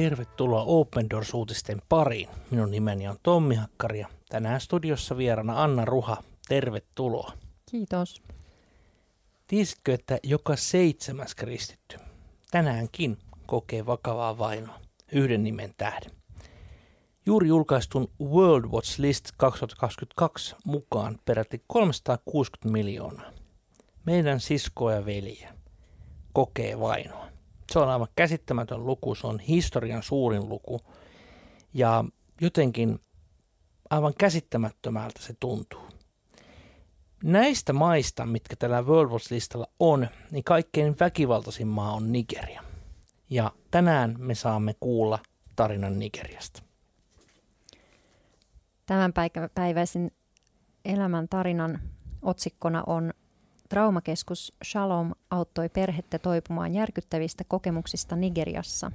Tervetuloa Open Doors-uutisten pariin. Minun nimeni on Tommi Hakkari ja tänään studiossa vierana Anna Ruha. Tervetuloa. Kiitos. Tiesitkö, että joka seitsemäs kristitty tänäänkin kokee vakavaa vainoa yhden nimen tähden? Juuri julkaistun World Watch List 2022 mukaan peräti 360 miljoonaa. Meidän siskoja ja veljiä kokee vainoa. Se on aivan käsittämätön luku, se on historian suurin luku ja jotenkin aivan käsittämättömältä se tuntuu. Näistä maista, mitkä tällä World Watch-listalla on, niin kaikkein väkivaltaisin maa on Nigeria. Ja tänään me saamme kuulla tarinan Nigeriasta. Tämän päiväisen elämän tarinan otsikkona on Traumakeskus Shalom auttoi perhettä toipumaan järkyttävistä kokemuksista Nigeriassa.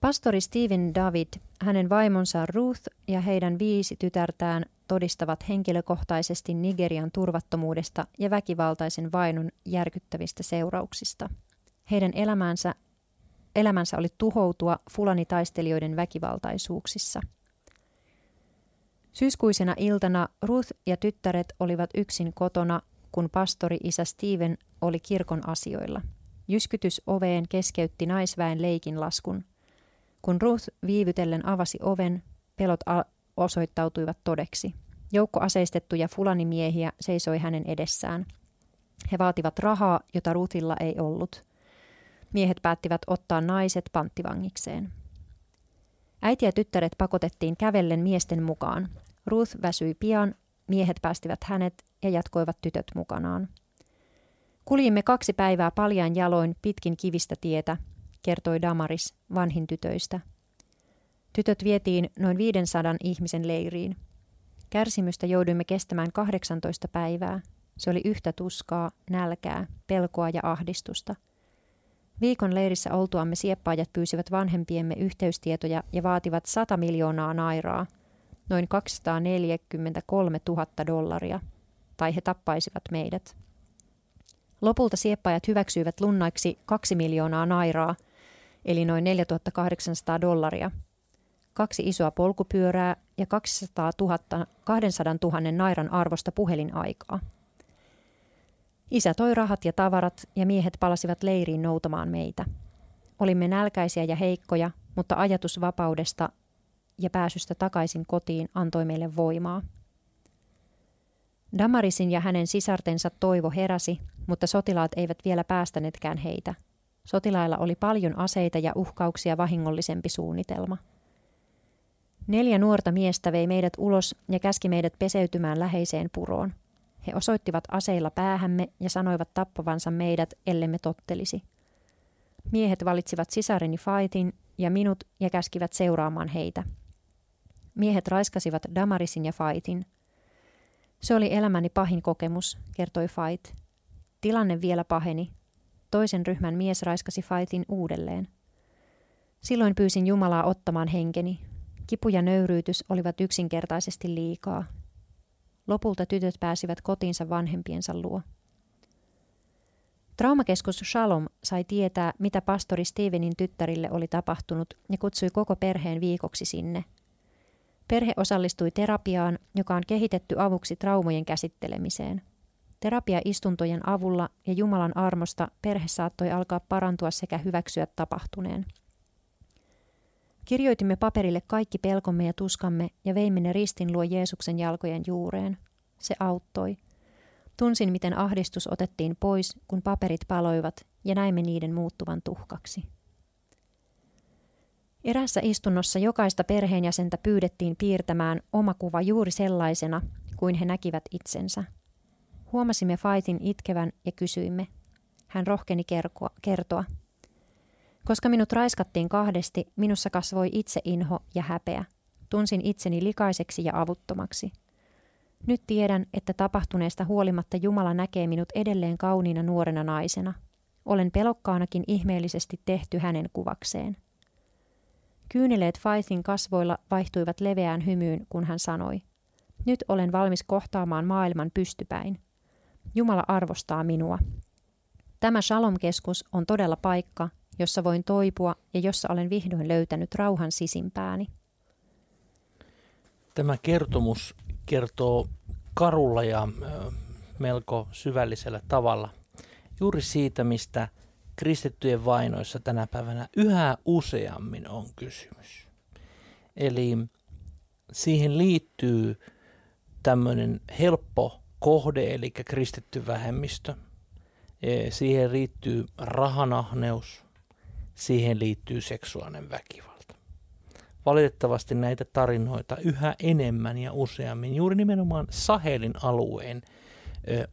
Pastori Steven David, hänen vaimonsa Ruth ja heidän viisi tytärtään todistavat henkilökohtaisesti Nigerian turvattomuudesta ja väkivaltaisen vainon järkyttävistä seurauksista. Heidän elämänsä, elämänsä oli tuhoutua fulanitaistelijoiden väkivaltaisuuksissa – Syyskuisena iltana Ruth ja tyttäret olivat yksin kotona, kun pastori isä Steven oli kirkon asioilla. Jyskytys oveen keskeytti naisväen leikin laskun. Kun Ruth viivytellen avasi oven, pelot osoittautuivat todeksi. Joukko aseistettuja fulanimiehiä seisoi hänen edessään. He vaativat rahaa, jota Ruthilla ei ollut. Miehet päättivät ottaa naiset panttivangikseen. Äiti ja tyttäret pakotettiin kävellen miesten mukaan. Ruth väsyi pian, miehet päästivät hänet ja jatkoivat tytöt mukanaan. Kuljimme kaksi päivää paljain jaloin pitkin kivistä tietä, kertoi Damaris, vanhin tytöistä. Tytöt vietiin noin 500 ihmisen leiriin. Kärsimystä jouduimme kestämään 18 päivää. Se oli yhtä tuskaa, nälkää, pelkoa ja ahdistusta. Viikon leirissä oltuamme sieppaajat pyysivät vanhempiemme yhteystietoja ja vaativat 100 miljoonaa nairaa – noin 243 000 dollaria, tai he tappaisivat meidät. Lopulta sieppajat hyväksyivät lunnaiksi 2 miljoonaa nairaa, eli noin 4800 dollaria, kaksi isoa polkupyörää ja 200 000, 200 000 nairan arvosta puhelinaikaa. Isä toi rahat ja tavarat ja miehet palasivat leiriin noutamaan meitä. Olimme nälkäisiä ja heikkoja, mutta ajatus vapaudesta ja pääsystä takaisin kotiin antoi meille voimaa. Damarisin ja hänen sisartensa toivo heräsi, mutta sotilaat eivät vielä päästäneetkään heitä. Sotilailla oli paljon aseita ja uhkauksia vahingollisempi suunnitelma. Neljä nuorta miestä vei meidät ulos ja käski meidät peseytymään läheiseen puroon. He osoittivat aseilla päähämme ja sanoivat tappavansa meidät, ellemme tottelisi. Miehet valitsivat sisareni Faitin ja minut ja käskivät seuraamaan heitä. Miehet raiskasivat Damarisin ja Faitin. Se oli elämäni pahin kokemus, kertoi Fait. Tilanne vielä paheni. Toisen ryhmän mies raiskasi Faitin uudelleen. Silloin pyysin Jumalaa ottamaan henkeni. Kipu ja nöyryytys olivat yksinkertaisesti liikaa. Lopulta tytöt pääsivät kotiinsa vanhempiensa luo. Traumakeskus Shalom sai tietää, mitä pastori Stevenin tyttärille oli tapahtunut ja kutsui koko perheen viikoksi sinne – Perhe osallistui terapiaan, joka on kehitetty avuksi traumojen käsittelemiseen. Terapiaistuntojen avulla ja Jumalan armosta perhe saattoi alkaa parantua sekä hyväksyä tapahtuneen. Kirjoitimme paperille kaikki pelkomme ja tuskamme ja veimme ne ristin luo Jeesuksen jalkojen juureen. Se auttoi. Tunsin, miten ahdistus otettiin pois, kun paperit paloivat ja näimme niiden muuttuvan tuhkaksi. Erässä istunnossa jokaista perheenjäsentä pyydettiin piirtämään oma kuva juuri sellaisena, kuin he näkivät itsensä. Huomasimme Faitin itkevän ja kysyimme. Hän rohkeni kertoa. Koska minut raiskattiin kahdesti, minussa kasvoi itse inho ja häpeä. Tunsin itseni likaiseksi ja avuttomaksi. Nyt tiedän, että tapahtuneesta huolimatta Jumala näkee minut edelleen kauniina nuorena naisena. Olen pelokkaanakin ihmeellisesti tehty hänen kuvakseen. Kyyneleet Faithin kasvoilla vaihtuivat leveään hymyyn, kun hän sanoi, nyt olen valmis kohtaamaan maailman pystypäin. Jumala arvostaa minua. Tämä Shalom-keskus on todella paikka, jossa voin toipua ja jossa olen vihdoin löytänyt rauhan sisimpääni. Tämä kertomus kertoo karulla ja melko syvällisellä tavalla juuri siitä, mistä kristittyjen vainoissa tänä päivänä yhä useammin on kysymys. Eli siihen liittyy tämmöinen helppo kohde, eli kristitty vähemmistö. E, siihen liittyy rahanahneus, siihen liittyy seksuaalinen väkivalta. Valitettavasti näitä tarinoita yhä enemmän ja useammin juuri nimenomaan Sahelin alueen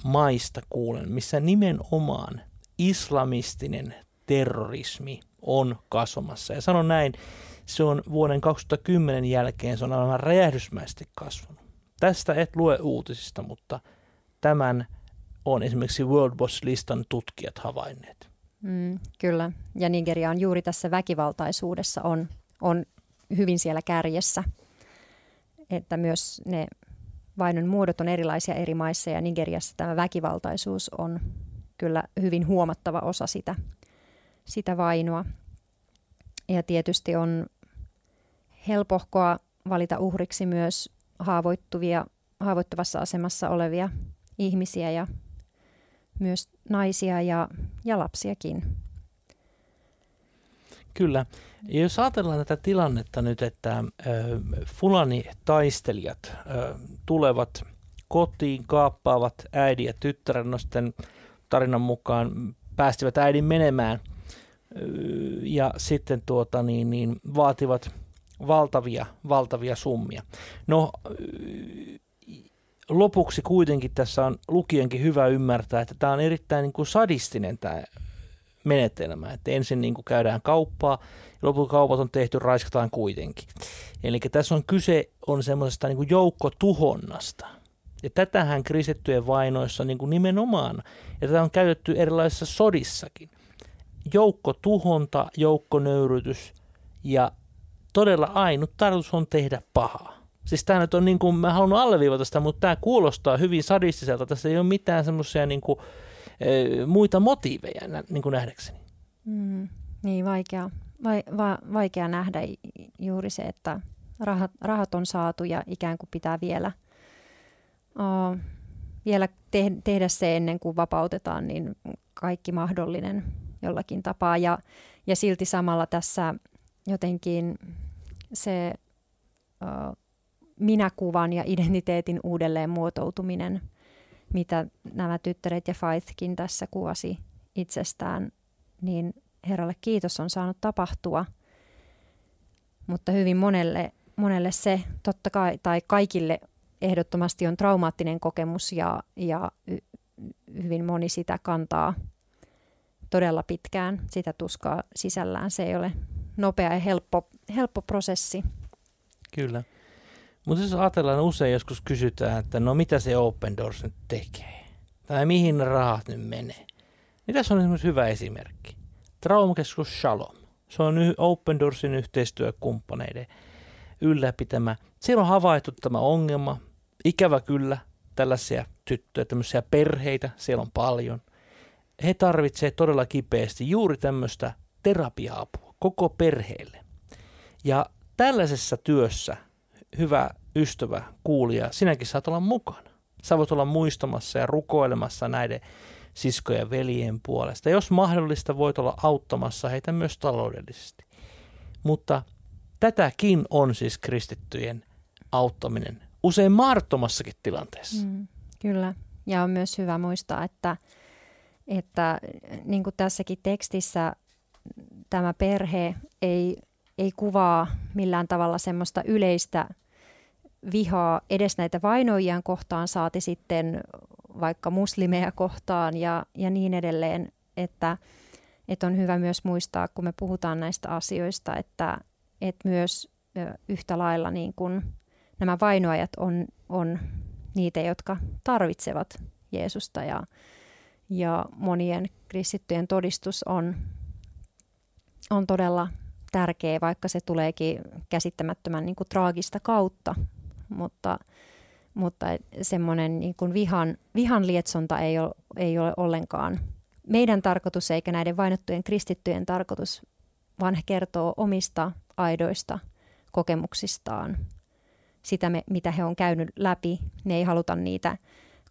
maista kuulen, missä nimenomaan islamistinen terrorismi on kasvamassa. Ja sanon näin, se on vuoden 2010 jälkeen, se on aivan räjähdysmäisesti kasvanut. Tästä et lue uutisista, mutta tämän on esimerkiksi World Watch-listan tutkijat havainneet. Mm, kyllä, ja Nigeria on juuri tässä väkivaltaisuudessa on, on hyvin siellä kärjessä, että myös ne vainon muodot on erilaisia eri maissa ja Nigeriassa tämä väkivaltaisuus on kyllä hyvin huomattava osa sitä, sitä vainoa. Ja tietysti on helpohkoa valita uhriksi myös haavoittuvia, haavoittuvassa asemassa olevia ihmisiä ja myös naisia ja, ja lapsiakin. Kyllä. Ja jos ajatellaan tätä tilannetta nyt, että Fulani-taistelijat tulevat kotiin, kaappaavat äidin ja tyttären, no sitten tarinan mukaan päästivät äidin menemään ja sitten tuota, niin, niin, vaativat valtavia, valtavia summia. No lopuksi kuitenkin tässä on lukijankin hyvä ymmärtää, että tämä on erittäin niin kuin sadistinen tämä menetelmä. Että ensin niin kuin käydään kauppaa ja lopulta kaupat on tehty, raiskataan kuitenkin. Eli tässä on kyse on semmoisesta niin joukkotuhonnasta. Ja tätähän kristittyjen vainoissa niin kuin nimenomaan, ja tätä on käytetty erilaisissa sodissakin. Joukkotuhonta, joukkonöyrytys ja todella ainut tarkoitus on tehdä pahaa. Siis tämä nyt on niin kuin, mä haluan alleviivata sitä, mutta tämä kuulostaa hyvin sadistiselta. Tässä ei ole mitään semmoisia niin kuin, muita motiiveja niin kuin nähdäkseni. Mm, niin, vaikea, vai, va, vaikea nähdä juuri se, että rahat, rahat on saatu ja ikään kuin pitää vielä, uh, vielä te, tehdä se ennen kuin vapautetaan, niin kaikki mahdollinen jollakin tapaa. Ja, ja silti samalla tässä jotenkin se uh, minäkuvan ja identiteetin uudelleen muotoutuminen, mitä nämä tyttäret ja Faithkin tässä kuvasi itsestään, niin Herralle kiitos on saanut tapahtua. Mutta hyvin monelle, monelle se totta kai, tai kaikille ehdottomasti on traumaattinen kokemus ja, ja hyvin moni sitä kantaa todella pitkään, sitä tuskaa sisällään. Se ei ole nopea ja helppo, helppo prosessi. Kyllä. Mutta jos ajatellaan, usein joskus kysytään, että no mitä se Open Doors nyt tekee? Tai mihin rahat nyt menee? Niin tässä on esimerkiksi hyvä esimerkki. Traumakeskus Shalom. Se on Open Doorsin yhteistyökumppaneiden ylläpitämä. Siellä on havaittu tämä ongelma. Ikävä kyllä, tällaisia tyttöjä, tämmöisiä perheitä, siellä on paljon. He tarvitsevat todella kipeästi juuri tämmöistä terapia-apua koko perheelle. Ja tällaisessa työssä hyvä ystävä, kuulija, sinäkin saat olla mukana. Sä voit olla muistamassa ja rukoilemassa näiden siskojen ja veljen puolesta. Jos mahdollista, voit olla auttamassa heitä myös taloudellisesti. Mutta tätäkin on siis kristittyjen auttaminen usein mahdottomassakin tilanteessa. Mm, kyllä, ja on myös hyvä muistaa, että, että niin kuin tässäkin tekstissä tämä perhe ei, ei kuvaa millään tavalla semmoista yleistä vihaa edes näitä vainoijien kohtaan, saati sitten vaikka muslimeja kohtaan ja, ja niin edelleen, että, että on hyvä myös muistaa, kun me puhutaan näistä asioista, että, että myös yhtä lailla niin kuin nämä vainoajat on, on niitä, jotka tarvitsevat Jeesusta ja, ja monien kristittyjen todistus on, on todella tärkeä, vaikka se tuleekin käsittämättömän niin kuin traagista kautta, mutta, mutta semmoinen niin kuin vihan, vihan lietsonta ei ole, ei ole ollenkaan meidän tarkoitus eikä näiden vainottujen kristittyjen tarkoitus, vaan he kertoo omista aidoista kokemuksistaan, sitä, me, mitä he on käynyt läpi. Ne ei haluta niitä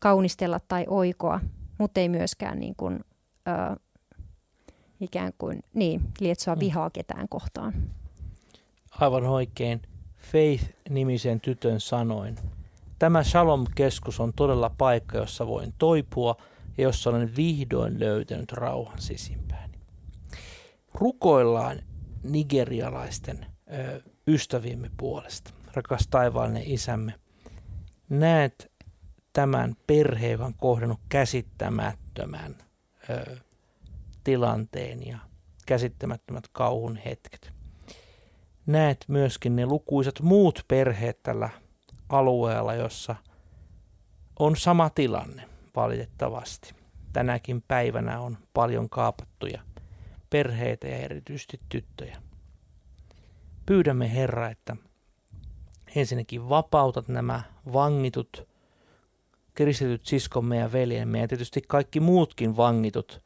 kaunistella tai oikoa, mutta ei myöskään niin kuin, ö, ikään kuin niin, lietsoa mm. vihaa ketään kohtaan. Aivan oikein. Faith-nimisen tytön sanoin. Tämä Shalom-keskus on todella paikka, jossa voin toipua ja jossa olen vihdoin löytänyt rauhan sisimpääni. Rukoillaan nigerialaisten ö, ystäviemme puolesta. Rakas taivaallinen isämme, näet tämän perheen, kohdannut käsittämättömän ö, tilanteen ja käsittämättömät kauhun hetket. Näet myöskin ne lukuisat muut perheet tällä alueella, jossa on sama tilanne valitettavasti. Tänäkin päivänä on paljon kaapattuja perheitä ja erityisesti tyttöjä. Pyydämme Herra, että ensinnäkin vapautat nämä vangitut kristityt siskomme ja veljemme ja tietysti kaikki muutkin vangitut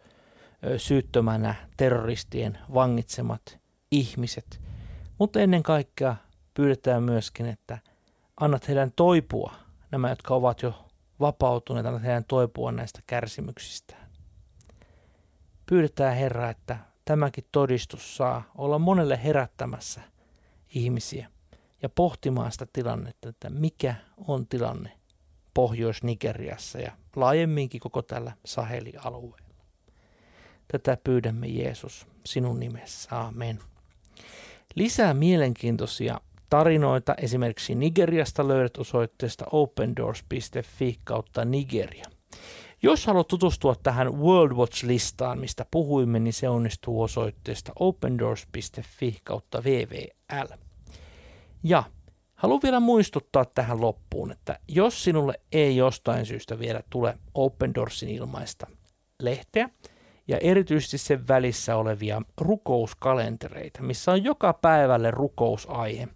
syyttömänä terroristien vangitsemat ihmiset. Mutta ennen kaikkea pyydetään myöskin, että annat heidän toipua, nämä jotka ovat jo vapautuneet, annat heidän toipua näistä kärsimyksistään. Pyydetään Herra, että tämäkin todistus saa olla monelle herättämässä ihmisiä ja pohtimaan sitä tilannetta, että mikä on tilanne Pohjois-Nigeriassa ja laajemminkin koko tällä Saheli-alueella. Tätä pyydämme Jeesus sinun nimessä. Amen. Lisää mielenkiintoisia tarinoita esimerkiksi Nigeriasta löydät osoitteesta opendoors.fi kautta Nigeria. Jos haluat tutustua tähän World Watch-listaan, mistä puhuimme, niin se onnistuu osoitteesta opendoors.fi kautta VVL. Ja haluan vielä muistuttaa tähän loppuun, että jos sinulle ei jostain syystä vielä tule Open Doorsin ilmaista lehteä, ja erityisesti sen välissä olevia rukouskalentereita, missä on joka päivälle rukousaihe,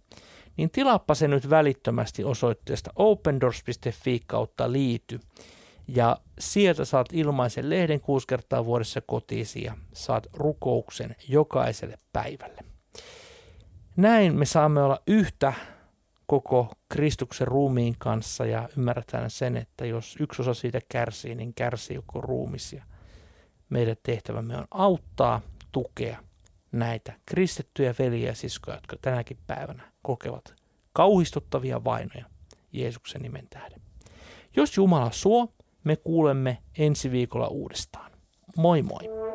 niin tilaappa se nyt välittömästi osoitteesta opendoors.fi kautta liity. Ja sieltä saat ilmaisen lehden kuusi kertaa vuodessa kotiisi ja saat rukouksen jokaiselle päivälle. Näin me saamme olla yhtä koko Kristuksen ruumiin kanssa ja ymmärretään sen, että jos yksi osa siitä kärsii, niin kärsii koko ruumisia. Meidän tehtävämme on auttaa, tukea näitä kristittyjä veljiä ja siskoja, jotka tänäkin päivänä kokevat kauhistuttavia vainoja Jeesuksen nimen tähden. Jos Jumala suo, me kuulemme ensi viikolla uudestaan. Moi moi!